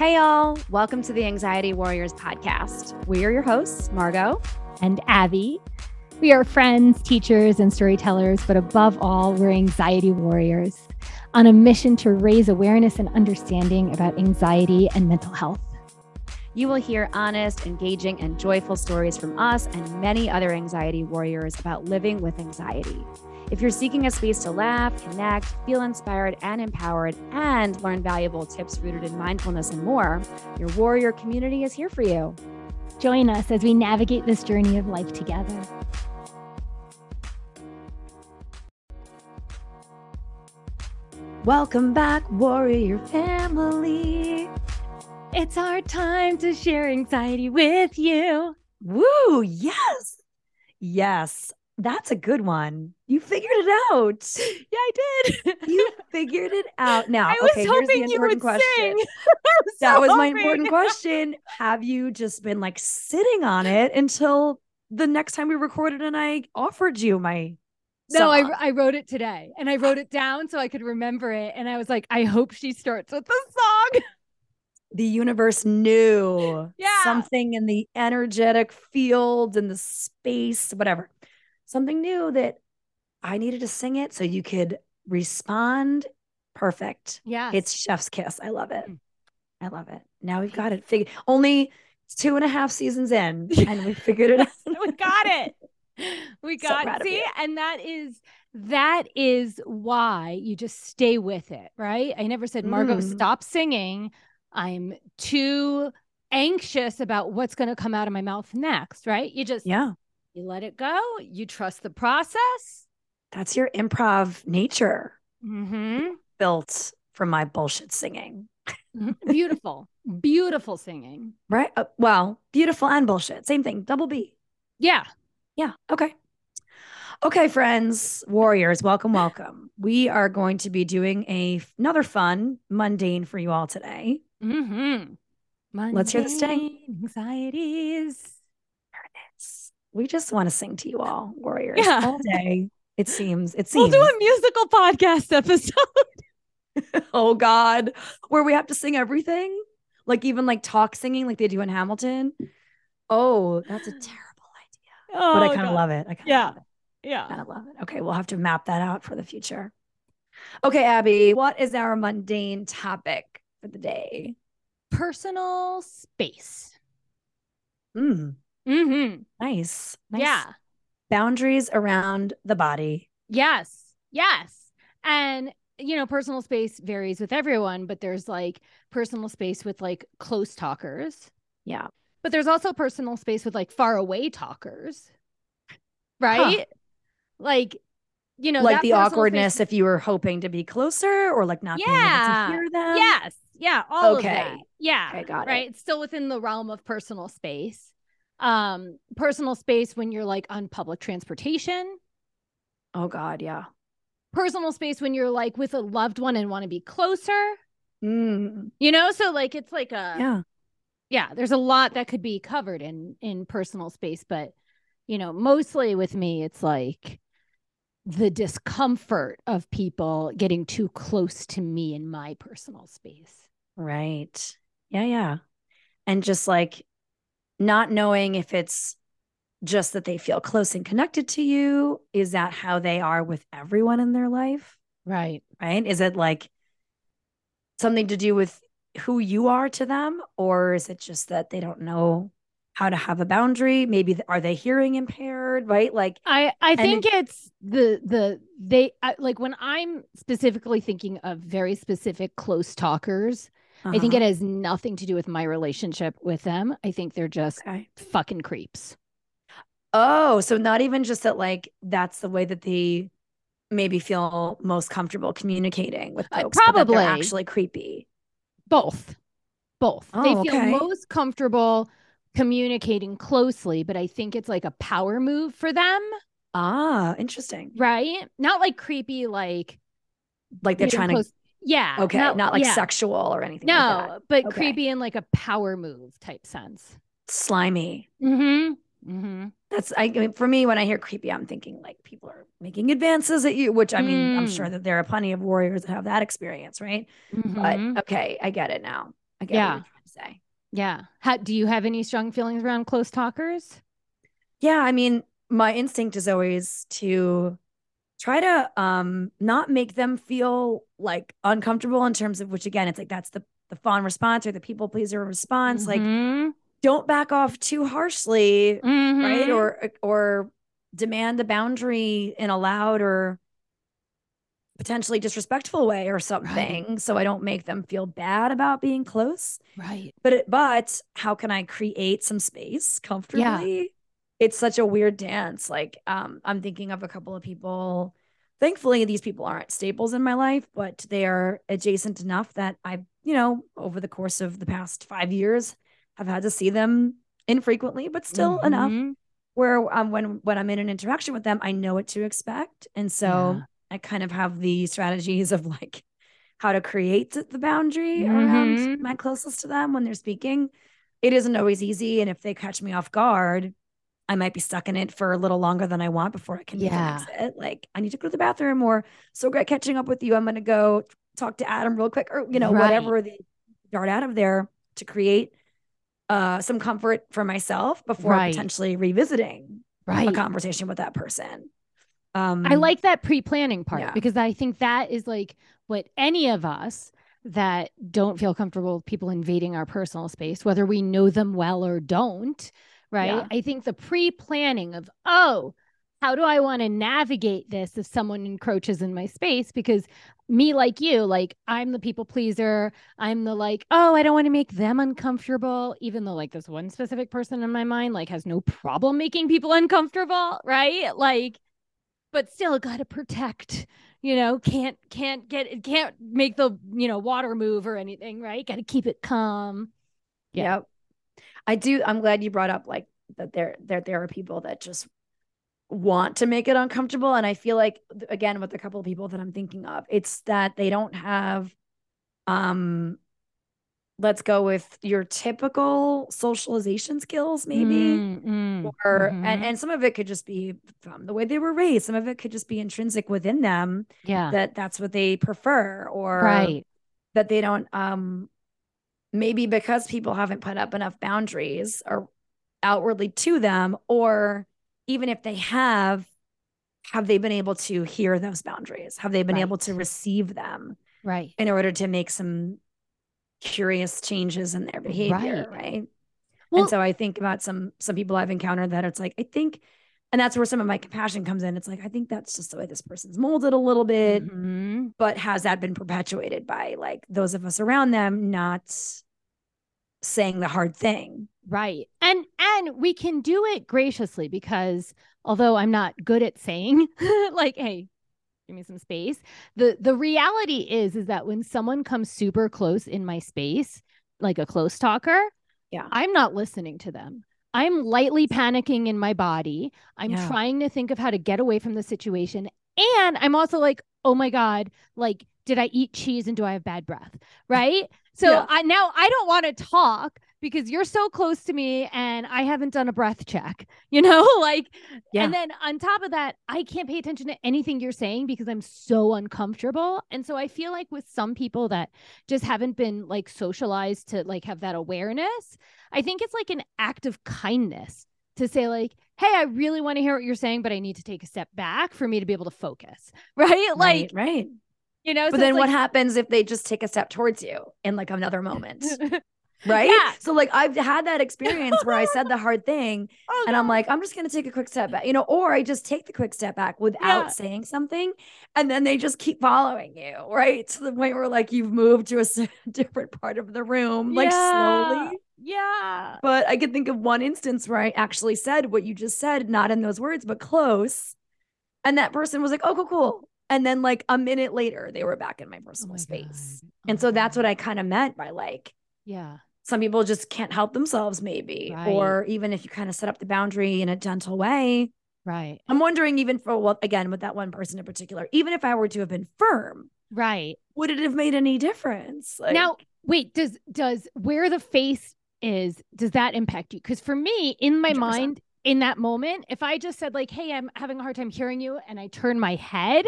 Hey, y'all. Welcome to the Anxiety Warriors podcast. We are your hosts, Margot and Abby. We are friends, teachers, and storytellers, but above all, we're anxiety warriors on a mission to raise awareness and understanding about anxiety and mental health. You will hear honest, engaging, and joyful stories from us and many other anxiety warriors about living with anxiety. If you're seeking a space to laugh, connect, feel inspired and empowered, and learn valuable tips rooted in mindfulness and more, your warrior community is here for you. Join us as we navigate this journey of life together. Welcome back, warrior family. It's our time to share anxiety with you. Woo, yes. Yes. That's a good one. You figured it out. Yeah, I did. you figured it out. Now, I was okay, hoping you would question. sing. was that so was my hoping. important question. Have you just been like sitting on it until the next time we recorded and I offered you my No, I. I wrote it today and I wrote it down so I could remember it. And I was like, I hope she starts with the song. the universe knew Yeah. something in the energetic field in the space, whatever. Something new that I needed to sing it so you could respond. Perfect. Yeah. It's chef's kiss. I love it. I love it. Now we've got it figured. Only two and a half seasons in, and we figured it out. we got it. We got of see, and that is that is why you just stay with it, right? I never said, Margot, Mm. stop singing. I'm too anxious about what's going to come out of my mouth next, right? You just Yeah, you let it go. You trust the process. that's your improv nature Mm-hmm. built from my bullshit singing, Beautiful, beautiful singing. right? Uh, well, beautiful and bullshit. Same thing. Double B. Yeah. Yeah. Okay. Okay, friends, warriors, welcome, welcome. We are going to be doing a another fun, mundane for you all today. Mm-hmm. Let's hear the sting. Anxieties. There it is. We just want to sing to you all, warriors, Yeah. all day. It seems. It seems. We'll do a musical podcast episode. oh God, where we have to sing everything, like even like talk singing, like they do in Hamilton. Oh, that's a terrible idea, Oh, but I kind of love it. I kind of Yeah. love it. Yeah. Kind of love it. Okay, we'll have to map that out for the future. Okay, Abby, what is our mundane topic for the day? Personal space. Mm, Mm-hmm. nice, nice. Yeah. Boundaries around the body. Yes. Yes. And you know, personal space varies with everyone, but there's like personal space with like close talkers. Yeah. But there's also personal space with like far away talkers. Right? Like, you know, like the awkwardness space- if you were hoping to be closer or like not being able Yeah. to hear them. Yes. Yeah. All Okay. of that. Yeah. Okay, got it. right. It's still within the realm of personal space. Um, personal space when you're like on public transportation, Oh God, yeah. personal space when you're like with a loved one and want to be closer, Mm, you know? So like it's like a yeah. yeah, there's a lot that could be covered in in personal space, but you know, mostly with me, it's like the discomfort of people getting too close to me in my personal space. Right. Yeah, yeah. And just like not knowing if it's just that they feel close and connected to you. Is that how they are with everyone in their life? Right. Right. Is it like something to do with who you are to them? Or is it just that they don't know how to have a boundary? Maybe are they hearing impaired? Right. Like, I I think it's the the they I, like when I'm specifically thinking of very specific close talkers. I think uh-huh. it has nothing to do with my relationship with them. I think they're just okay. fucking creeps. Oh, so not even just that, like, that's the way that they maybe feel most comfortable communicating with Uh, folks, but probably. actually creepy. Both. Both. they Oh, feel okay. most comfortable communicating closely, but I think it's like a power move for them, Ah, interesting. right? Not like creepy like Like they're trying close- Yeah. okay, not, like yeah. sexual or anything No, like that. but Okay. creepy in like a power move type sense. Slimy. Mm-hmm. Mm-hmm. That's I, I mean, for me when I hear creepy, I'm thinking like people are making advances at you, which I mean, I'm Mm. sure that there are plenty of warriors that have that experience, right? Mhm. But okay, I get it now. I get Yeah. what you're trying to say. Yeah. How do you have any strong feelings around close talkers? Yeah, I mean, my instinct is always to try to um not make them feel like uncomfortable in terms of which again, it's like that's the the fawn response or the people pleaser response. Like Mhm. don't back off too harshly, right? Mhm. Or or demand the boundary in a loud or potentially disrespectful way or something. So I don't make them feel bad about being close. right. But it, but how can I create some space comfortably? It's such a weird dance. Like um, I'm thinking of a couple of people. Thankfully, these people aren't staples in my life, but they are adjacent enough that I, you know, over the course of the past five years, have had to see them infrequently, but still enough Mhm. where um, when when I'm in an interaction with them, I know what to expect, and so Yeah. I kind of have the strategies of like how to create the boundary around Mhm. my closest to them when they're speaking. It isn't always easy, and if they catch me off guard, I might be stuck in it for a little longer than I want before I can Yeah. exit. Like I need to go to the bathroom, or so great catching up with you. I'm gonna go talk to Adam real quick, or you know Right. whatever they dart out of there to create uh, some comfort for myself before Right. potentially revisiting a conversation with that person. Um, I like that pre-planning part Yeah. because I think that is like what any of us that don't feel comfortable with people invading our personal space, whether we know them well or don't, right? Yeah. I think the pre-planning of, oh, how do I want to navigate this if someone encroaches in my space? Because me, like you, like I'm the people pleaser. I'm the like, oh, I don't want to make them uncomfortable, even though like this one specific person in my mind like has no problem making people uncomfortable, right? Like, but still got to protect you know can't can't get it can't make the you know water move or anything right got to keep it calm Yeah. Yep. I do. I'm glad you brought up like that. There, there, there are people that just want to make it uncomfortable, and I feel like again with a couple of people that I'm thinking of, it's that they don't have, um, let's go with your typical socialization skills, maybe. Mm, mm, Or mhm. and, and some of it could just be from the way they were raised. Some of it could just be intrinsic within them yeah that that's what they prefer, or right that they don't um maybe because people haven't put up enough boundaries or outwardly to them or even if they have have they been able to hear those boundaries? Have they been able to receive them right. in order to make some curious changes in their behavior Right. right, well and so i think about some some people i've encountered that it's like i think and that's where some of my compassion comes in it's like i think that's just the way this person's molded a little bit mhm. but has that been perpetuated by like those of us around them not saying the hard thing right and and we can do it graciously because although i'm not good at saying like hey give me some space the the reality is is that when someone comes super close in my space like a close talker Yeah. i'm not listening to them i'm lightly panicking in my body i'm Yeah. trying to think of how to get away from the situation and i'm also like oh my god like did i eat cheese and do i have bad breath right so Yeah. i now i don't want to talk because you're so close to me and i haven't done a breath check you know like Yeah. and then on top of that, I can't pay attention to anything you're saying because I'm so uncomfortable. And so I feel like with some people that just haven't been like socialized to like have that awareness, I think it's like an act of kindness to say like, "Hey, I really want to hear what you're saying, but I need to take a step back for me to be able to focus." Right? Like, right right you know, but so then it's what happens if they just take a step towards you in like another moment right Yeah. so like i've had that experience where i said the hard thing Oh, and i'm like i'm just going to take a quick step back you know or i just take the quick step back without Yeah. saying something and then they just keep following you right to the point where like you've moved to a different part of the room like Yeah. slowly Yeah. But I could think of one instance where I actually said what you just said, not in those words, but close. And that person was like, oh, cool, cool. And then, like, a minute later, they were back in my Oh personal my space. God. And Oh so that's what I kind of meant by like, Yeah. Some people just can't help themselves, maybe. Right. Or even if you kind of set up the boundary in a gentle way. Right. I'm wondering, even for what, again, with that one person in particular, even if I were to have been firm, Right. would it have made any difference? Like, now wait does does where the face is does that impact you because for me in my 100%. mind in that moment if i just said like hey i'm having a hard time hearing you and i turn my head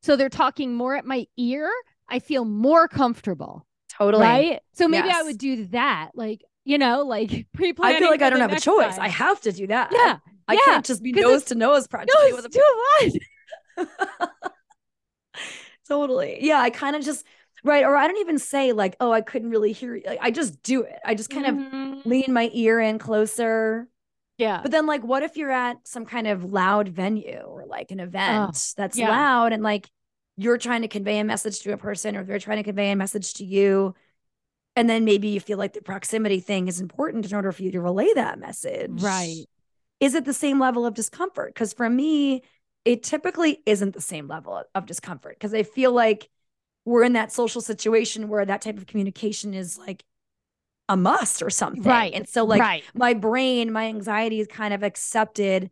so they're talking more at my ear i feel more comfortable Totally. Right. So maybe I would do that. Like, you know, like pre-planning. I feel like I don't have a choice. time. I have to do that. Yeah. I yeah, can't just be nose to nose practically No, with it's a totally. Yeah, I kind of just right, or I don't even say like, oh, I couldn't really hear you. Like, I just do it. I just kind of Mhm. lean my ear in closer. Yeah. But then, like, what if you're at some kind of loud venue or like an event that's yeah. loud and like you're trying to convey a message to a person or they're trying to convey a message to you? And then maybe you feel like the proximity thing is important in order for you to relay that message. Right. Is it the same level of discomfort? Because for me, it typically isn't the same level of discomfort because I feel like we're in that social situation where that type of communication is like a must or something. Right. And so, like, right. my brain, my anxiety is kind of accepted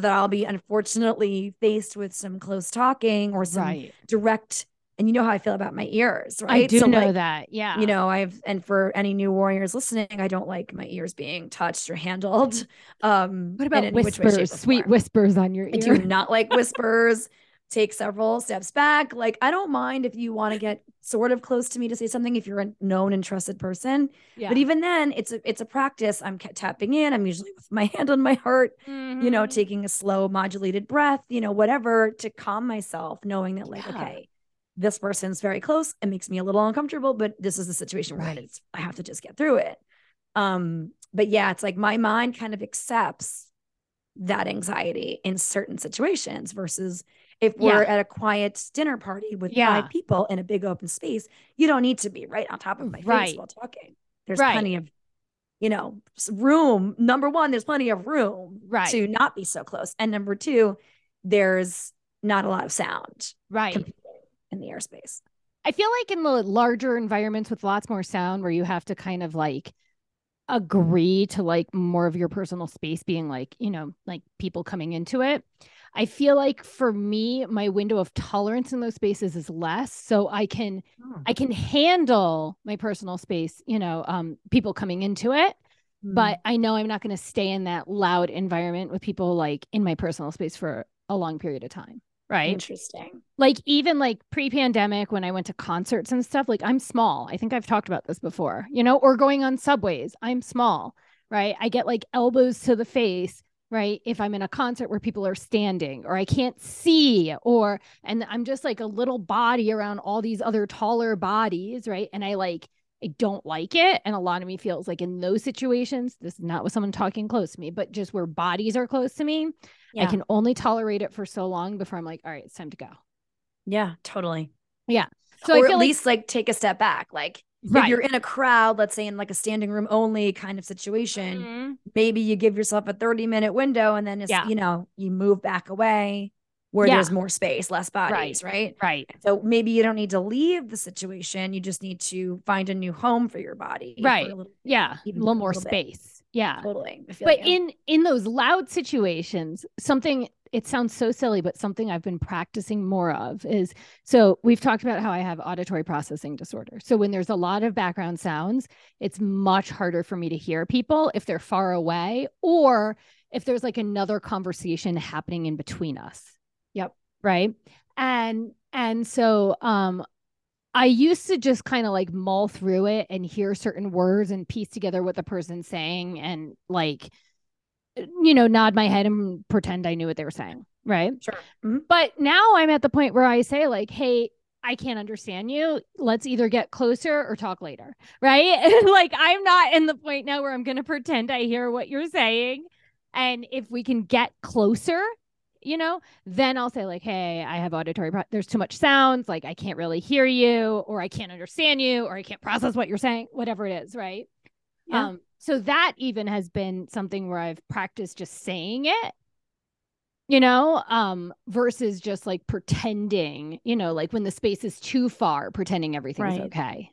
that I'll be unfortunately faced with some close talking or some Right. direct. And you know how I feel about my ears, right? I do So, know like, that. Yeah. You know, I've and for any new warriors listening, I don't like my ears being touched or handled. Um, what about which way, shape, whispers? Sweet whispers on your I do ear. not like whispers. Take several steps back. Like, I don't mind if you want to get sort of close to me to say something if you're a known and trusted person. Yeah. But even then, it's a it's a practice. I'm tapping in. I'm usually with my hand on my heart, you know, Mhm. taking a slow modulated breath, you know, whatever to calm myself, knowing that like, Yeah. okay, this person's very close. It makes me a little uncomfortable, but this is the situation where Right. it's I have to just get through it. Um, but yeah, it's like my mind kind of accepts that anxiety in certain situations versus if we're at a quiet dinner party with Yeah. five people in a big open space, you don't need to be right on top of my face Right. while talking. There's Right. plenty of, you know, room. Number one, there's plenty of room Right. to not be so close. And number two, there's not a lot of sound right. in the airspace. I feel like in the larger environments with lots more sound where you have to kind of like agree to like more of your personal space being like, you know, like people coming into it. I feel like for me, my window of tolerance in those spaces is less. So I can I can handle my personal space, you know, um, people coming into it. Mm. But I know I'm not going to stay in that loud environment with people like in my personal space for a long period of time. Right interesting. like even like pre-pandemic when i went to concerts and stuff like i'm small i think i've talked about this before you know or going on subways i'm small right i get like elbows to the face right if i'm in a concert where people are standing or i can't see or and i'm just like a little body around all these other taller bodies right and i like i don't like it and a lot of me feels like in those situations this is not with someone talking close to me but just where bodies are close to me I can only tolerate it for so long before I'm like, all right, it's time to go. Yeah, totally. Yeah. So or I at feel like least like take a step back. Like if you're in a crowd, let's say in like a standing room only kind of situation, Mhm. maybe you give yourself a 30 minute window and then it's, Yeah. you know, you move back away where Yeah. there's more space, less bodies, right. Right. So maybe you don't need to leave the situation. You just need to find a new home for your body. a Right. little- Yeah. A little a more little bit. space. Yeah. Totally. But you. in in those loud situations, something it sounds so silly, but something I've been practicing more of is so we've talked about how I have auditory processing disorder. So when there's a lot of background sounds, it's much harder for me to hear people if they're far away or if there's like another conversation happening in between us. Yep. Right. And and so um I used to just kind of like mull through it and hear certain words and piece together what the person's saying and like you know nod my head and pretend I knew what they were saying, right? Sure. Mhm. But now I'm at the point where I say like, "Hey, I can't understand you. Let's either get closer or talk later." Right? like I'm not in the point now where I'm going to pretend I hear what you're saying. And if we can get closer, you know, then I'll say like, "Hey, I have auditory pro- there's too much sounds, like I can't really hear you or I can't understand you or I can't process what you're saying, whatever it is, right?" Yeah. Um so that even has been something where I've practiced just saying it you know um versus just like pretending you know like when the space is too far pretending everything's Right. okay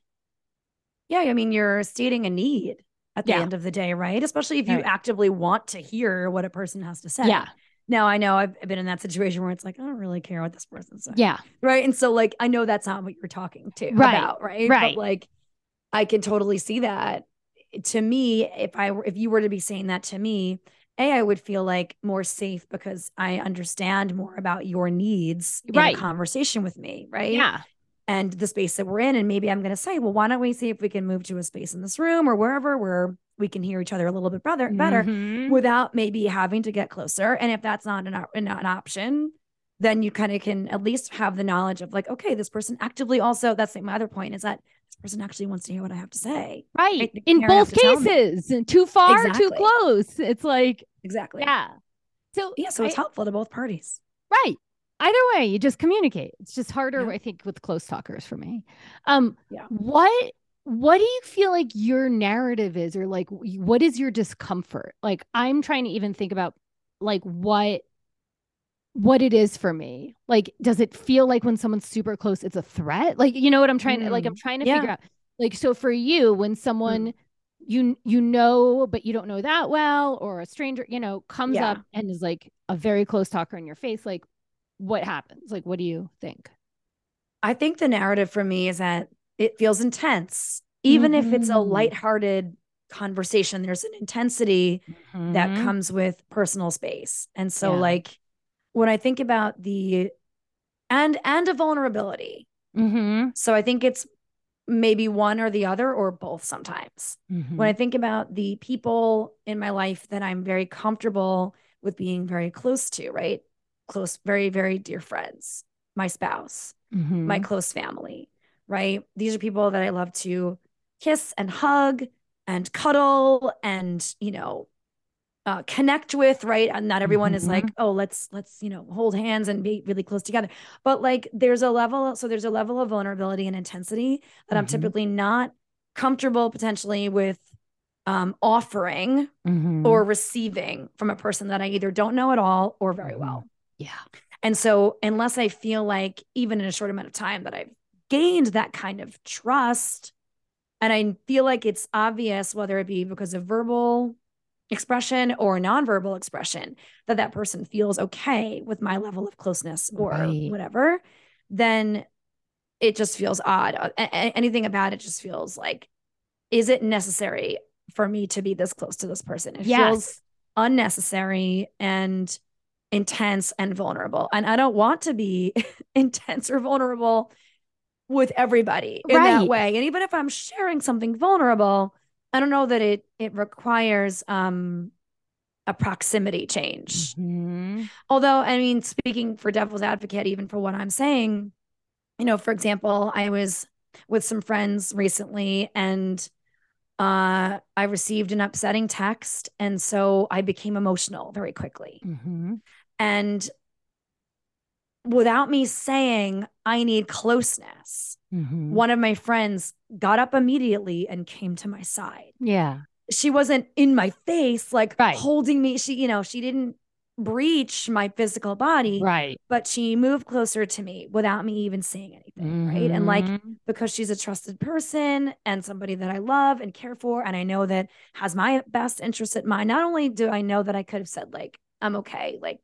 Yeah, I mean, you're stating a need at the Yeah. end of the day, right? Especially if you Right. actively want to hear what a person has to say. yeah Now, I know I've been in that situation where it's like, I don't really care what this person's saying. yeah Right. And so, like, I know that's not what you're talking to Right, about, right? right. But like, I can totally see that. To me, if I if you were to be saying that to me, A, I would feel like more safe because I understand more about your needs Right. a conversation with me, right? yeah and the space that we're in. And maybe I'm going to say, well, why don't we see if we can move to a space in this room or wherever where we can hear each other a little bit better, better Mhm. without maybe having to get closer. And if that's not an, not an option, then you kind of can at least have the knowledge of like, okay, this person actively also, that's like my other point is that this person actually wants to hear what I have to say. right. They In both to cases, too far, too close. It's like, Exactly. yeah. So, Yeah. So it's helpful to both parties. right. Either way, you just communicate. It's just harder, Yeah. I think, with close talkers for me. Um, Yeah. what what do you feel like your narrative is, or like what is your discomfort? Like, I'm trying to even think about like what what it is for me. Like, does it feel like when someone's super close, it's a threat? Like, you know what I'm trying to like, I'm trying to figure out. Like, so for you, when someone you you know, but you don't know that well, or a stranger, you know, comes Yeah. up and is like a very close talker in your face, like what happens? Like, what do you think? I think the narrative for me is that it feels intense, even if it's a Mhm. lighthearted conversation. There's an intensity that Mhm. comes with personal space. And so Yeah. like when I think about the and and a vulnerability. Mhm. So I think it's maybe one or the other or both sometimes. Mhm. When I think about the people in my life that I'm very comfortable with being very close to, right? Close, very, very dear friends, my spouse, my Mhm. close family, right? These are people that I love to kiss and hug and cuddle and, you know, uh, connect with, right? And not everyone is like, oh, let's let's you know hold hands and be really close together. But like, there's a level, so there's a level of vulnerability and intensity that I'm Mhm. typically not comfortable potentially with um, offering Mhm. or receiving from a person that I either don't know at all or very Mhm. well. yeah. And so, unless I feel like even in a short amount of time that I've gained that kind of trust, and I feel like it's obvious, whether it be because of verbal expression or nonverbal expression, that that person feels okay with my level of closeness or Right. whatever, then it just feels odd. A- anything about it just feels like, is it necessary for me to be this close to this person? It feels unnecessary and intense and vulnerable. And I don't want to be intense or vulnerable with everybody in that way. And even if I'm sharing something vulnerable, I don't know that it it requires um a proximity change. Mhm. Although, I mean, speaking for devil's advocate, even for what I'm saying, you know, for example, I was with some friends recently and uh, I received an upsetting text. And so I became emotional very quickly. Mhm. And without me saying, I need closeness, Mhm. one of my friends got up immediately and came to my side. Yeah. She wasn't in my face, like Right. holding me. She, you know, she didn't breach my physical body, Right. but she moved closer to me without me even saying anything. Right. And like, Mhm. because she's a trusted person and somebody that I love and care for, and I know that has my best interest at mind. Not only do I know that I could have said, like, I'm okay, like,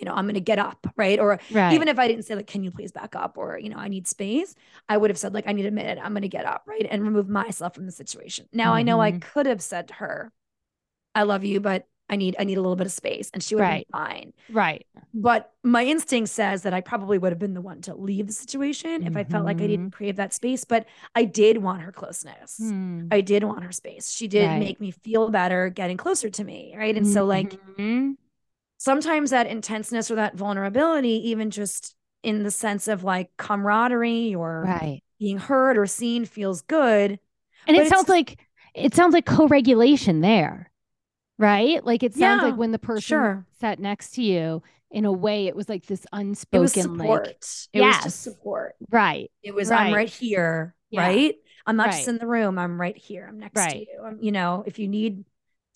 you know, I'm going to get up, right? Or right. even if I didn't say, like, can you please back up? Or, you know, I need space, I would have said, like, I need a minute, I'm going to get up, right? And remove myself from the situation. Now I know I Mhm. could have said to her, I love you, but I need I need a little bit of space. And she would have Right. been fine. right. But my instinct says that I probably would have been the one to leave the situation if I felt like I didn't crave that space. But I did want her closeness. Hmm. I did want her space. She did Right. make me feel better getting closer to me. Right. And so, like, Mhm. Sometimes that intenseness or that vulnerability, even just in the sense of like camaraderie or right. being heard or seen, feels good. And it sounds like it sounds like co-regulation there, right? Like it sounds Yeah, like when the person sure. sat next to you, in a way, it was like this It was unspoken, support. like it was Yes. just support. right, It was, Right. I'm right here. Yeah. Right. I'm not just in the room. I'm right here. I'm next to you. I'm, you know, if you need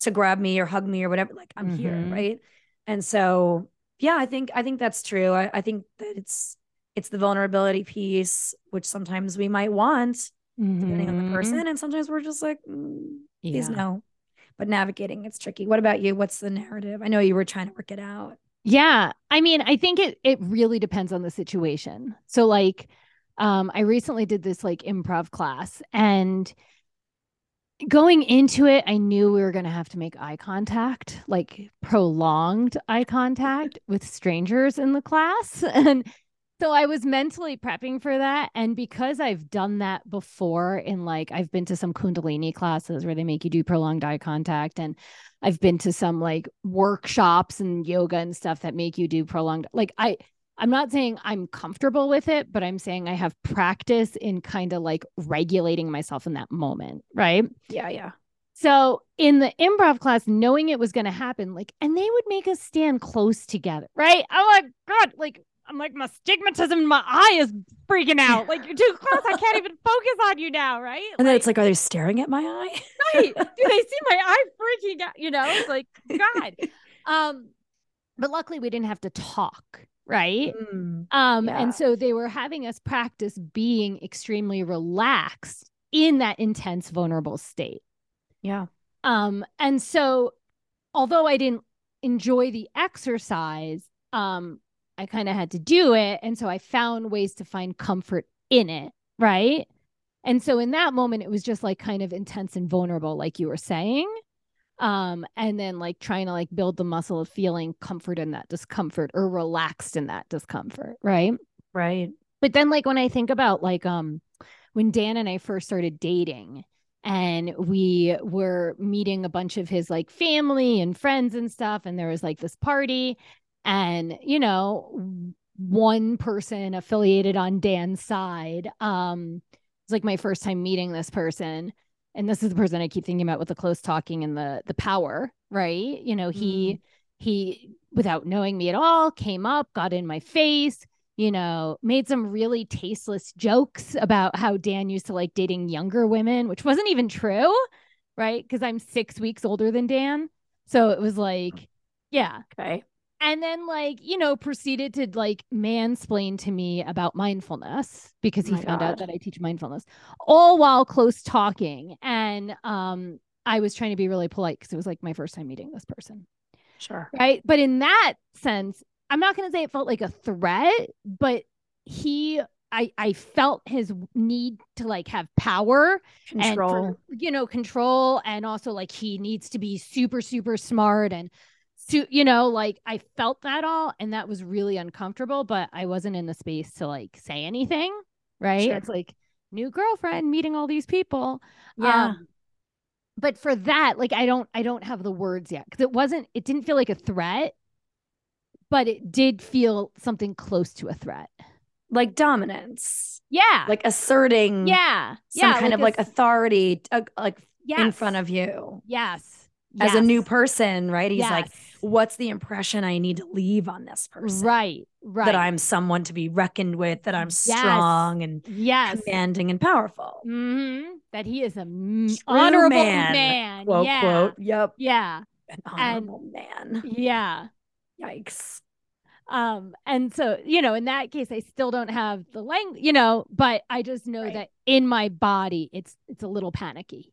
to grab me or hug me or whatever, like I'm here. Mhm. Right. And so, yeah, I think, I think that's true. I, I think that it's, it's the vulnerability piece, which sometimes we might want depending on the Mhm. person. And sometimes we're just like, mm, please Yeah. no. But navigating it's tricky. What about you? What's the narrative? I know you were trying to work it out. Yeah. I mean, I think it it really depends on the situation. So like um I recently did this like improv class and going into it, I knew we were going to have to make eye contact, like prolonged eye contact with strangers in the class. And So I was mentally prepping for that. And because I've done that before in like, I've been to some Kundalini classes where they make you do prolonged eye contact. And I've been to some like workshops and yoga and stuff that make you do prolonged, like, I, I'm not saying I'm comfortable with it, but I'm saying I have practice in kind of like regulating myself in that moment. Right. Yeah. Yeah. So in the improv class, knowing it was going to happen, like, and they would make us stand close together. Right. I'm like, God, like, I'm like, my stigmatism in my eye is freaking out. Like, you're too close. I can't even focus on you now. Right. And then it's like, are they staring at my eye? right. Do they see my eye freaking out? You know, it's like, God. Um, but luckily we didn't have to talk right Mm, um Yeah. and so they were having us practice being extremely relaxed in that intense vulnerable state yeah. um and so although i didn't enjoy the exercise um i kind of had to do it and so i found ways to find comfort in it right and so in that moment it was just like kind of intense and vulnerable like you were saying um and then like trying to like build the muscle of feeling comfort in that discomfort or relaxed in that discomfort right Right. but then like when I think about like um when Dan and I first started dating and we were meeting a bunch of his like family and friends and stuff and there was like this party and you know one person affiliated on Dan's side um it's like my first time meeting this person and this is the person I keep thinking about with the close talking and the the power right you know he mm. he without knowing me at all came up got in my face you know, made some really tasteless jokes about how Dan used to like dating younger women, which wasn't even true, right? Because I'm six weeks older than Dan. So it was like, yeah. Okay. And then, like, you know, proceeded to like mansplain to me about mindfulness because he My found out that I teach mindfulness, all while close talking. And um, I was trying to be really polite because it was like my first time meeting this person Sure. right but in that sense i'm not going to say it felt like a threat but he i i felt his need to like have power Control. and for, you know control and also like he needs to be super super smart and so you know like i felt that all and that was really uncomfortable but i wasn't in the space to like say anything right Sure. it's like new girlfriend meeting all these people yeah. um, but for that, like I don't I don't have the words yet because it wasn't it didn't feel like a threat, but it did feel something close to a threat. like dominance. Yeah. Like asserting yeah. some yeah. kind of like authority uh, like yes. in front of you. Yes. As a new person, right? He's like, Yes. What's the impression I need to leave on this person? right. Right. That I'm someone to be reckoned with, that I'm Yes. strong and yes. commanding and powerful. hmm That he is a honorable man. man. Quote, yeah. quote. Yep. Yeah. An honorable man. Yeah. Yikes. um and so you know in that case i still don't have the language you know but i just know Right. that in my body it's it's a little panicky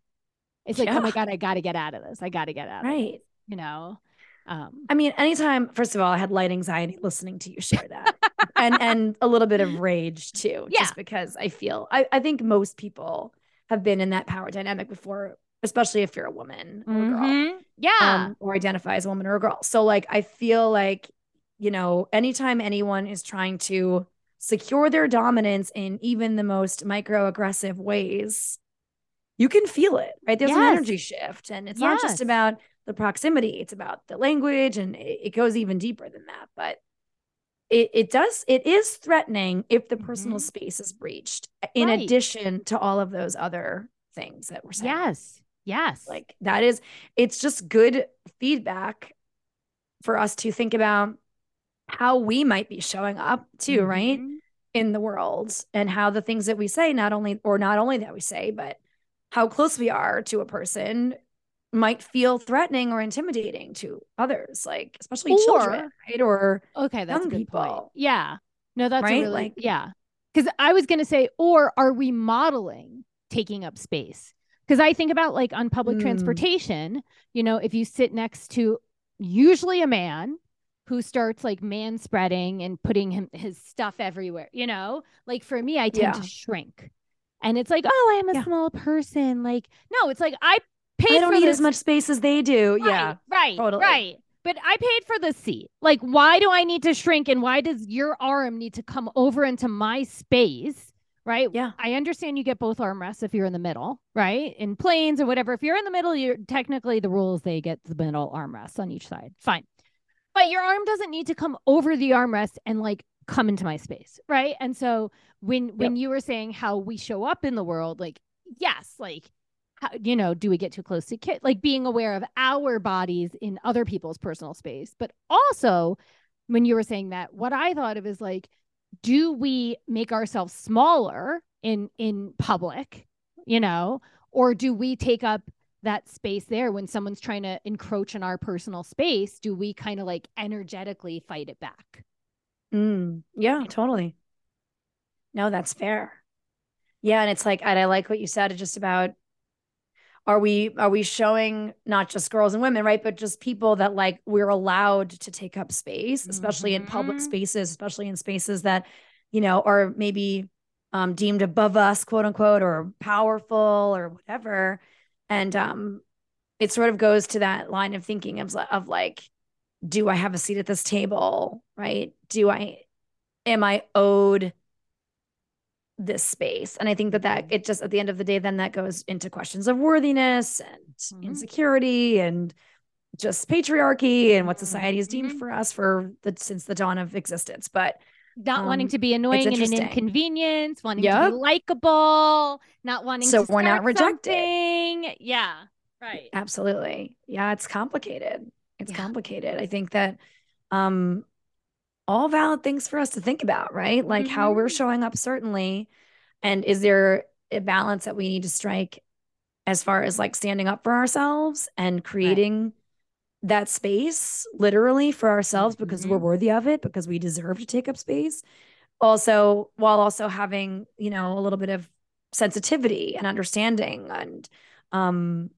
it's like oh my god i gotta get out of this i gotta get out of this, Right. you know um I mean, anytime, first of all, I had light anxiety listening to you share that. and and a little bit of rage too. Yeah. Just because I feel I, I think most people have been in that power dynamic before, especially if you're a woman or a girl. mhm. yeah um, or identify as a woman or a girl. So, like, I feel like, you know, anytime anyone is trying to secure their dominance in even the most microaggressive ways, you can feel it, right? There's an energy shift, and it's not just about the proximity; it's about the language, and it, it goes even deeper than that. But it it does it is threatening if the personal Mhm. space is breached, in Right. addition to all of those other things that we're saying. yes yes Like that is, it's just good feedback for us to think about how we might be showing up too, right? Mhm. In the world and how the things that we say, not only, or not only that we say, but how close we are to a person might feel threatening or intimidating to others, like especially children, Or- right? Or okay that's young a good point yeah no that's Right? really Like- yeah because i was gonna say or are we modeling taking up space because i think about like on public Mm. transportation you know if you sit next to usually a man who starts like man spreading and putting him his stuff everywhere you know like for me i tend Yeah. to shrink and it's like oh i'm a Yeah. small person like no it's like i pay I don't need this as much space as they do. Right, Yeah. right, totally. right. but I paid for the seat. Like, why do I need to shrink and why does your arm need to come over into my space? Right. Yeah. I understand you get both armrests if you're in the middle, right? In planes or whatever. If you're in the middle, you're technically the rules they get the middle armrests on each side. Fine. But your arm doesn't need to come over the armrest and like come into my space. Right. And so when yep. when you were saying how we show up in the world, like, yes, like how, you know, do we get too close to kid? Like being aware of our bodies in other people's personal space. But also, when you were saying that, what I thought of is like, do we make ourselves smaller in in public, you know, or do we take up that space there when someone's trying to encroach in our personal space? Do we kind of like energetically fight it back? Mm, yeah, totally. No, that's fair. Yeah, and it's like, and I like what you said just about are we are we showing not just girls and women right but just people that like we're allowed to take up space especially mm-hmm. in public mm-hmm. spaces especially in spaces that you know are maybe um, deemed above us quote unquote or powerful or whatever and um it sort of goes to that line of thinking of, of like do i have a seat at this table right do i am i owed this space and i think that that mm-hmm. it just at the end of the day then that goes into questions of worthiness and mm-hmm. insecurity and just patriarchy and what society has deemed mm-hmm. for us for the since the dawn of existence but not um, wanting to be annoying and an inconvenience wanting yep. to be likable not wanting so to we're not rejected something. yeah right absolutely yeah it's complicated it's yeah. complicated i think that um all valid things for us to think about, right? Like mm-hmm. how we're mm-hmm. showing up, certainly. And is there a balance that we need to strike as far as like standing up for ourselves and creating right. that space literally for ourselves mm-hmm. because we're mm-hmm. worthy of it, because we deserve to take up space? Also, while also having, you know, a little bit of sensitivity and understanding and, um,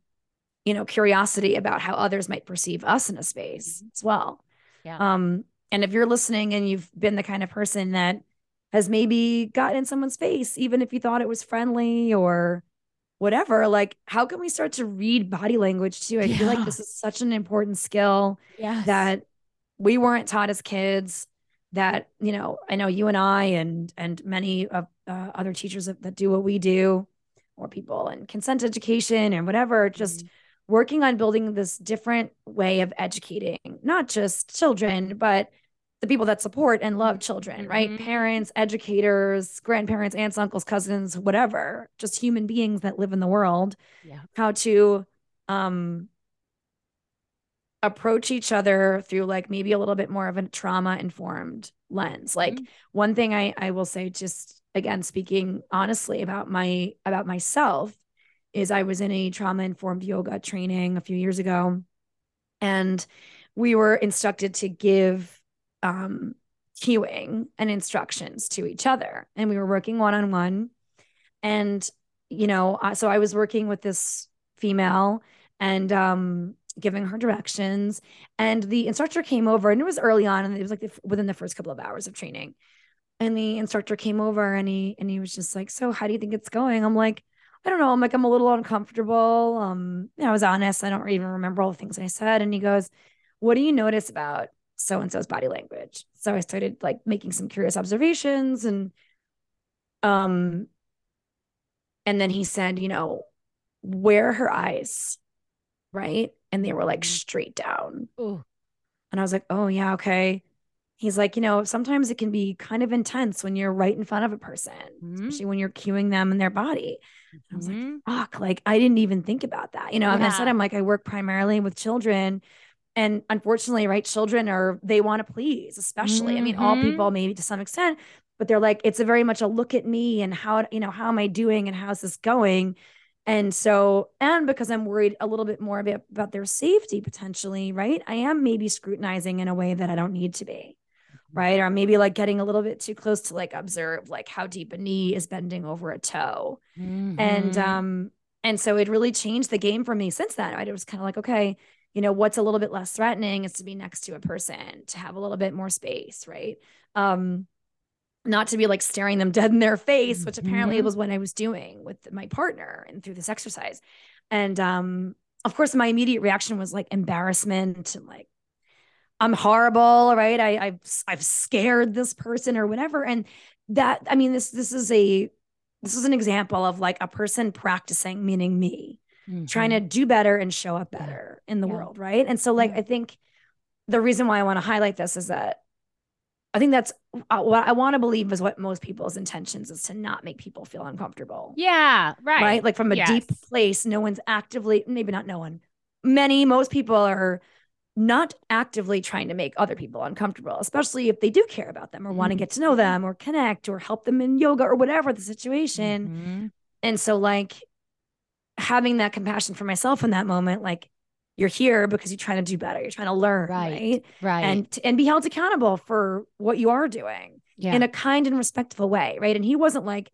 you know, curiosity about how others might perceive us in a space mm-hmm. as well. Yeah. Um, and if you're listening and you've been the kind of person that has maybe gotten in someone's face, even if you thought it was friendly or whatever, like how can we start to read body language too? I yeah. feel like this is such an important skill yes. that we weren't taught as kids. That you know, I know you and I and and many of uh, other teachers that, that, do what we do, or people in consent education and whatever, just. Mm-hmm working on building this different way of educating not just children but the people that support and love children, right? Mm-hmm. Parents, educators, grandparents, aunts, uncles, cousins, whatever, just human beings that live in the world. Yeah. How to um approach each other through like maybe a little bit more of a trauma informed lens. Like mm-hmm. one thing I I will say just again speaking honestly about my about myself is I was in a trauma informed yoga training a few years ago and we were instructed to give um, cueing and instructions to each other. And we were working one on one. And, you know, so I was working with this female and um, giving her directions. And the instructor came over, and it was early on, and it was like the, within the first couple of hours of training. And the instructor came over and he and he was just like, "So, how do you think it's going?" I'm like, "I don't know. I'm like, I'm a little uncomfortable." Um, I was honest. I don't even remember all the things I said. And he goes, "What do you notice about so and so's body language. So I started like making some curious observations and um and then he said, you know, where her eyes, right? And they were like mm-hmm. straight down. Ooh. And I was like, "Oh, yeah, okay." He's like, you know, sometimes it can be kind of intense when you're right in front of a person, mm-hmm. especially when you're cueing them in their body. Mm-hmm. I was like, mm-hmm. fuck, like I didn't even think about that. You know, yeah. and I said, I'm like, I work primarily with children and unfortunately right children are they want to please especially mm-hmm. i mean all mm-hmm. people maybe to some extent but they're like it's a very much a look at me and how you know how am i doing and how's this going and so and because i'm worried a little bit more about, about their safety potentially right i am maybe scrutinizing in a way that i don't need to be. Right? Or maybe like getting a little bit too close to like observe like how deep a knee is bending over a toe. Mm-hmm. and um and so it really changed the game for me since then. Right it was kind of like okay you know what's a little bit less threatening is to be next to a person to have a little bit more space right? Um not to be like staring them dead in their face which apparently mm-hmm. was what i was doing with my partner and through this exercise. And um of course my immediate reaction was like embarrassment and like I'm horrible, right? I, I've I've scared this person or whatever. And that, I mean, this this is a this is an example of like a person practicing, meaning me, mm-hmm. trying to do better and show up better in the yeah. world, right? And so, like, yeah. I think the reason why I want to highlight this is that I think that's uh, what I want to believe is what most people's intentions is to not make people feel uncomfortable. Yeah, right. Right? Like from a yes. deep place, no one's actively, maybe not no one, many, most people are not actively trying to make other people uncomfortable, especially if they do care about them or mm-hmm. want to get to know them or connect or help them in yoga or whatever the situation. Mm-hmm. And so, like, having that compassion for myself in that moment, like, you're here because you're trying to do better. You're trying to learn, right? Right. right. And and be held accountable for what you are doing yeah. in a kind and respectful way, right? And he wasn't like,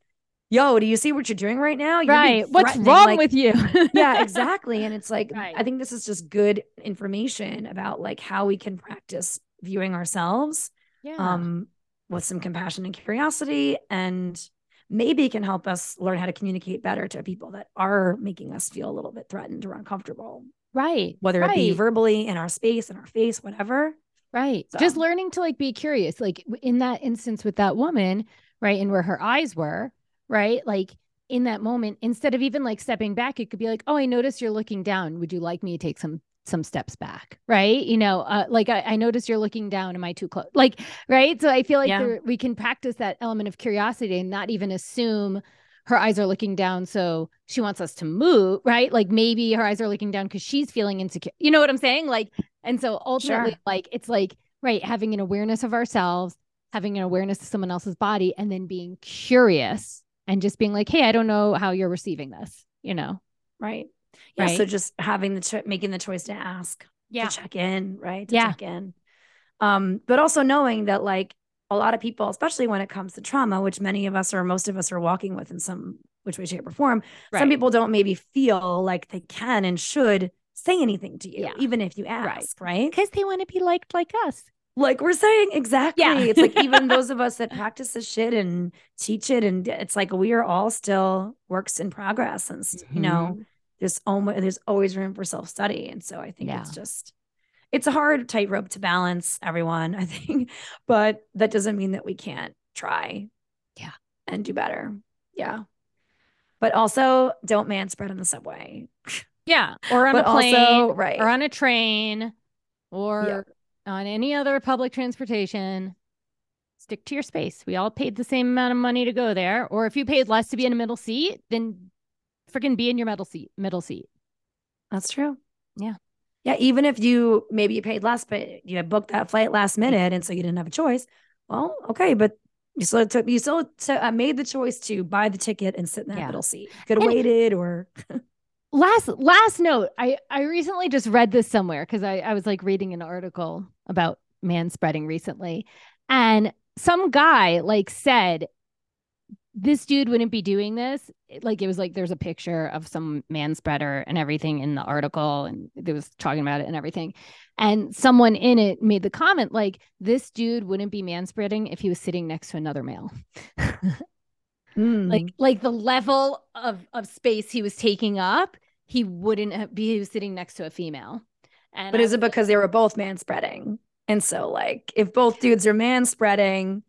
"Yo, do you see what you're doing right now?" You're right. What's wrong like, with you? yeah, exactly. And it's like right. I think this is just good information about like how we can practice viewing ourselves, yeah. um, with some compassion and curiosity, and maybe can help us learn how to communicate better to people that are making us feel a little bit threatened or uncomfortable. Right. Whether right. it be verbally in our space, in our face, whatever. Right. So. Just learning to like be curious. Like in that instance with that woman, right? And where her eyes were, right? Like in that moment, instead of even like stepping back, it could be like, oh, I notice you're looking down. Would you like me to take some some steps back right you know uh, like I, I notice you're looking down am i too close like right so i feel like yeah. there, we can practice that element of curiosity and not even assume her eyes are looking down so she wants us to move right like maybe her eyes are looking down because she's feeling insecure you know what i'm saying like and so ultimately sure. like it's like right having an awareness of ourselves having an awareness of someone else's body and then being curious and just being like hey i don't know how you're receiving this you know right yeah right? so just having the cho- making the choice to ask yeah to check in right to yeah. check in um but also knowing that like a lot of people, especially when it comes to trauma, which many of us or most of us are walking with in some which way, shape, or form, right. some people don't maybe feel like they can and should say anything to you, yeah. even if you ask, right? Because right? they want to be liked like us. Like we're saying exactly. Yeah. it's like even those of us that practice this shit and teach it, and it's like we are all still works in progress, and mm-hmm. you know, mm-hmm. there's almost there's always room for self study, and so I think yeah. it's just it's a hard tightrope to balance everyone, I think, but that doesn't mean that we can't try. Yeah. And do better. Yeah. But also don't man spread on the subway. Yeah. Or on a plane also, right. or on a train or yeah. On any other public transportation. Stick to your space. We all paid the same amount of money to go there. Or if you paid less to be in a middle seat, then freaking be in your middle seat. Middle seat. That's true. Yeah. Yeah, even if you maybe you paid less, but you booked that flight last minute, and so you didn't have a choice. Well, okay, but you still took you still t- uh, made the choice to buy the ticket and sit in that yeah. middle seat. Could have waited or. last last note, I I recently just read this somewhere because I I was like reading an article about man spreading recently, and some guy like said this dude wouldn't be doing this. Like it was like there's a picture of some man spreader and everything in the article, and it was talking about it and everything. And someone in it made the comment like this dude wouldn't be man spreading if he was sitting next to another male. mm. Like like the level of of space he was taking up, he wouldn't be he was sitting next to a female. And but I is it because they were both man spreading? And so like if both dudes are man spreading,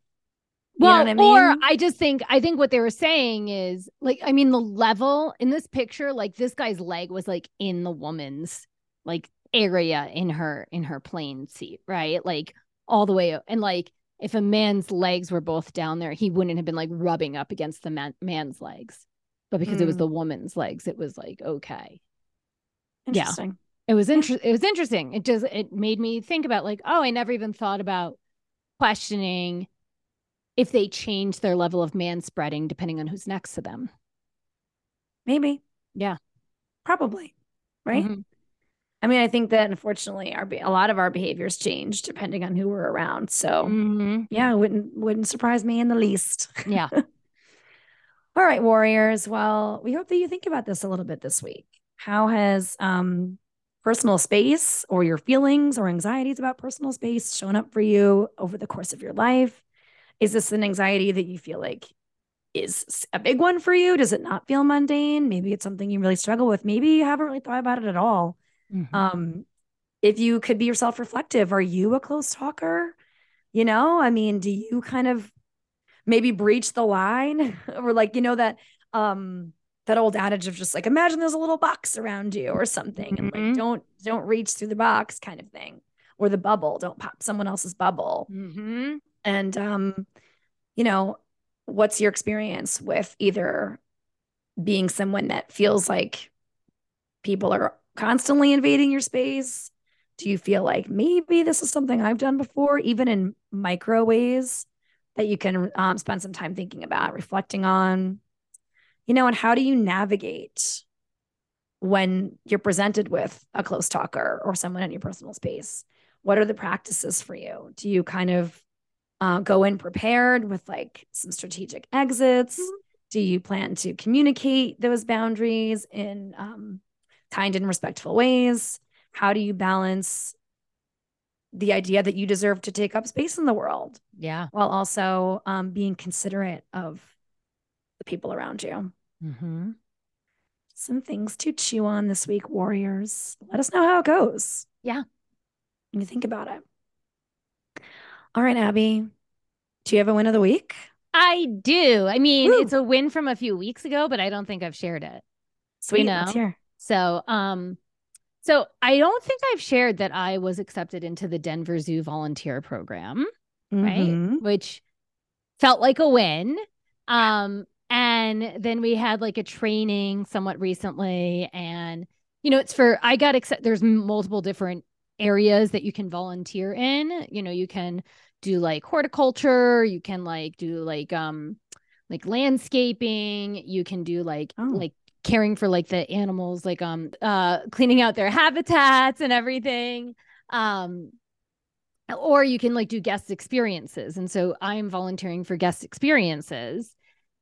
well, I mean? or I just think I think what they were saying is like I mean the level in this picture, like this guy's leg was like in the woman's like area in her in her plane seat, right? Like all the way and like if a man's legs were both down there, he wouldn't have been like rubbing up against the man, man's legs. But because mm. it was the mm. woman's legs, it was like okay. Interesting. Yeah. It was interesting. It was interesting. It just it made me think about like, oh, I never even thought about questioning if they change their level of man spreading depending on who's next to them. Maybe. Yeah. Probably. Right. Mm-hmm. I mean, I think that unfortunately, our a lot of our behaviors change depending on who we're around. So, mm-hmm. yeah, wouldn't wouldn't surprise me in the least. Yeah. All right, warriors. Well, we hope that you think about this a little bit this week. How has um, personal space or your feelings or anxieties about personal space shown up for you over the course of your life? Is this an anxiety that you feel like is a big one for you? Does it not feel mundane? Maybe it's something you really struggle with. Maybe you haven't really thought about it at all. Mm-hmm. Um, if you could be yourself reflective, are you a close talker? You know, I mean, do you kind of maybe breach the line or like, you know, that um that old adage of just like imagine there's a little box around you or something and Mhm. like don't don't reach through the box kind of thing or the bubble don't pop someone else's bubble Mm-hmm. and um you know what's your experience with either being someone that feels like people are constantly invading your space? Do you feel like maybe this is something i've done before even in micro ways that you can um, spend some time thinking about reflecting on? You know and how do you navigate when you're presented with a close talker or someone in your personal space? What are the practices for you? Do you kind of uh, go in prepared with like some strategic exits? Do you plan to communicate those boundaries in um, kind and respectful ways how do you balance the idea that you deserve to take up space in the world Yeah. while also um, being considerate of the people around you Mm-hmm. some things to chew on this week, Warriors. Let us know how it goes. Yeah. When you think about it. All right, Abby. Do you have a win of the week? I do. I mean, Woo. it's a win from a few weeks ago, but I don't think I've shared it. Sweet. know? So, um, so I don't think I've shared that I was accepted into the Denver Zoo volunteer program, right? Mhm. Which felt like a win. Um, and then we had like a training somewhat recently, and you know, it's for I got accept. There's multiple different areas that you can volunteer in. You know, you can do like horticulture, you can like do like um like landscaping, you can do like Oh. like caring for like the animals like um uh cleaning out their habitats and everything um or you can like do guest experiences and so i'm volunteering for guest experiences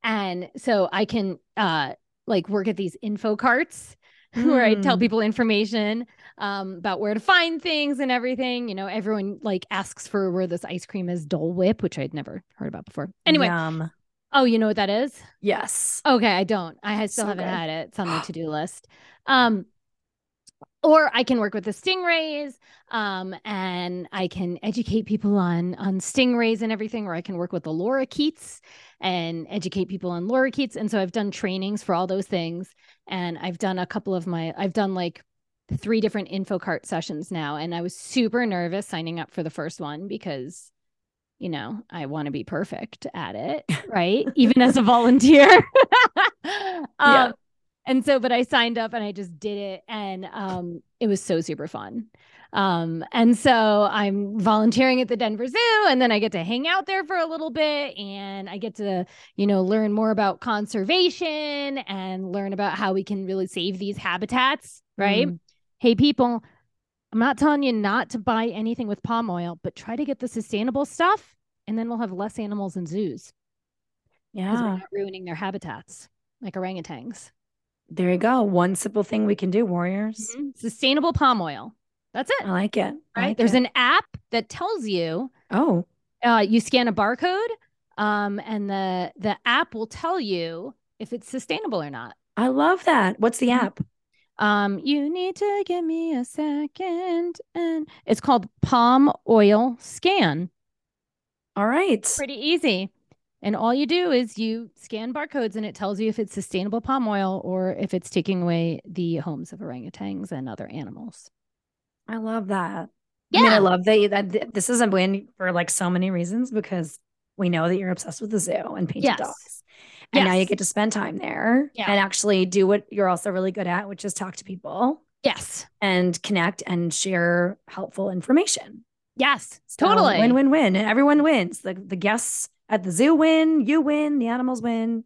and so i can uh like work at these info carts where i tell Mm. people information um about where to find things and everything you know everyone like asks for where this ice cream is dole whip which i'd never heard about before anyway Yum. Oh you know what that is Yes. Okay, I don't. I still So haven't good. had it. It's on my to-do list. Um, or I can work with the stingrays, um, and I can educate people on on stingrays and everything, or I can work with the lorikeets and educate people on lorikeets. And so I've done trainings for all those things, and I've done a couple of my. I've done like three different info cart sessions now, and I was super nervous signing up for the first one because you know, I want to be perfect at it, right? Even as a volunteer. um, Yeah. And so, but I signed up and I just did it, and um, it was so super fun. Um, and so I'm volunteering at the Denver Zoo, and then I get to hang out there for a little bit, and I get to, you know, learn more about conservation and learn about how we can really save these habitats, right? Mm. Hey, people, I'm not telling you not to buy anything with palm oil, but try to get the sustainable stuff, and then we'll have less animals in zoos Yeah. because we're not ruining their habitats like orangutans. There you go. One simple thing we can do, Warriors. Mhm. Sustainable palm oil. That's it. I like it. I Right. like There's it. an app that tells you Oh, uh, you scan a barcode, um, and the the app will tell you if it's sustainable or not. I love that. What's the Mhm. app? Um, you need to give me a second, and it's called Palm Oil Scan. All right. Pretty easy. And all you do is you scan barcodes and it tells you if it's sustainable palm oil or if it's taking away the homes of orangutans and other animals. I love that. I mean, I love that, you, that this is a win for like so many reasons because we know that you're obsessed with the zoo and painted Yes. dogs. And now you get to spend time there Yeah. and actually do what you're also really good at, which is talk to people Yes. and connect and share helpful information. Yes. So, Totally. Win win win. And everyone wins. The, the guests at the zoo win, you win, the animals win.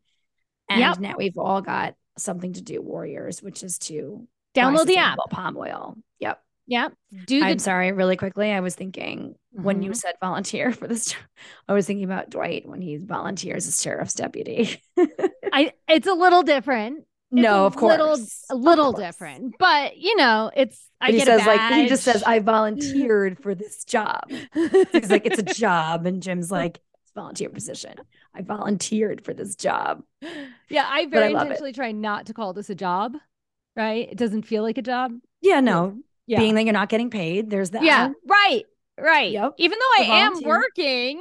And Yep. now we've all got something to do, warriors, which is to Download the app. palm oil. Yep. Do the I'm sorry, really quickly. I was thinking when you Mhm. said volunteer for this, I was thinking about Dwight when he volunteers as sheriff's deputy. I it's a little different. It's no, of course, little, a little different. But you know, it's I he says like he just says. I volunteered for this job. He's like it's a job, and Jim's like it's a volunteer position. I volunteered for this job. yeah, I But I very it. intentionally try not to call this a job. Right? It doesn't feel like a job. Yeah, no, Yeah. being that you're not getting paid. There's that. yeah, right, right. Yep. Even though I am working,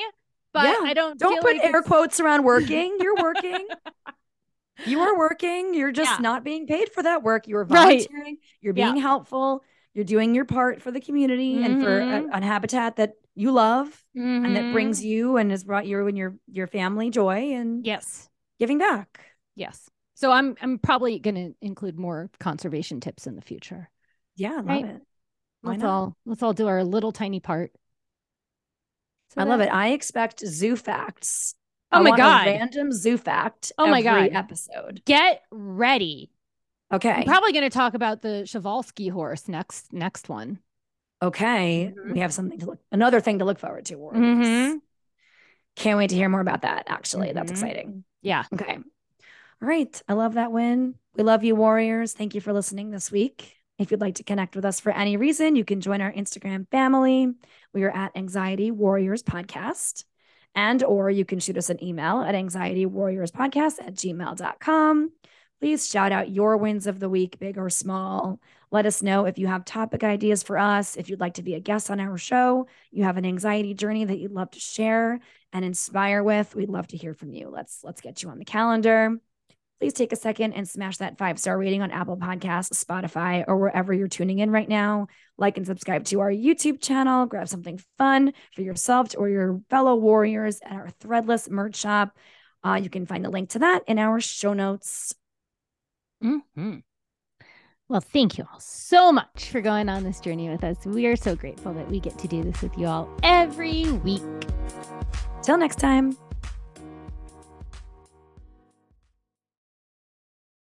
but Yeah. I don't Don't put like air it's- quotes around working. You're working. you are working. You're just Yeah. not being paid for that work. You're Right. volunteering. You're Yeah. being helpful. You're doing your part for the community and for a, Mhm. a habitat that you love and that Mhm. brings you and has brought you and your your family joy and yes, giving back. yes. So I'm I'm probably going to include more conservation tips in the future. Yeah, I love Right. it. Why Let's not? all let's all do our little tiny part. So I love it. I expect zoo facts. Oh I my God. random zoo fact. Oh my every God. episode. Get ready. Okay. I'm probably going to talk about the Przewalski horse next next one. okay. Mhm. We have something to look. Another thing to look forward to. Warriors. Mhm. Can't wait to hear more about that. Actually, that's Mhm. exciting. Yeah. Okay. All right. I love that win. We love you, Warriors. Thank you for listening this week. If you'd like to connect with us for any reason, you can join our Instagram family. We are at Anxiety Warriors Podcast. And or you can shoot us an email at anxietywarriorspodcast at gmail.com. Please shout out your wins of the week, big or small. Let us know if you have topic ideas for us, if you'd like to be a guest on our show, you have an anxiety journey that you'd love to share and inspire with. We'd love to hear from you. Let's let's get you on the calendar. Please take a second and smash that five star rating on Apple Podcasts, Spotify, or wherever you're tuning in right now. Like and subscribe to our YouTube channel. Grab something fun for yourself or your fellow warriors at our Threadless merch shop. Uh, you can find the link to that in our show notes. hmm Well, thank you all so much for going on this journey with us. We are so grateful that we get to do this with you all every week. Till next time.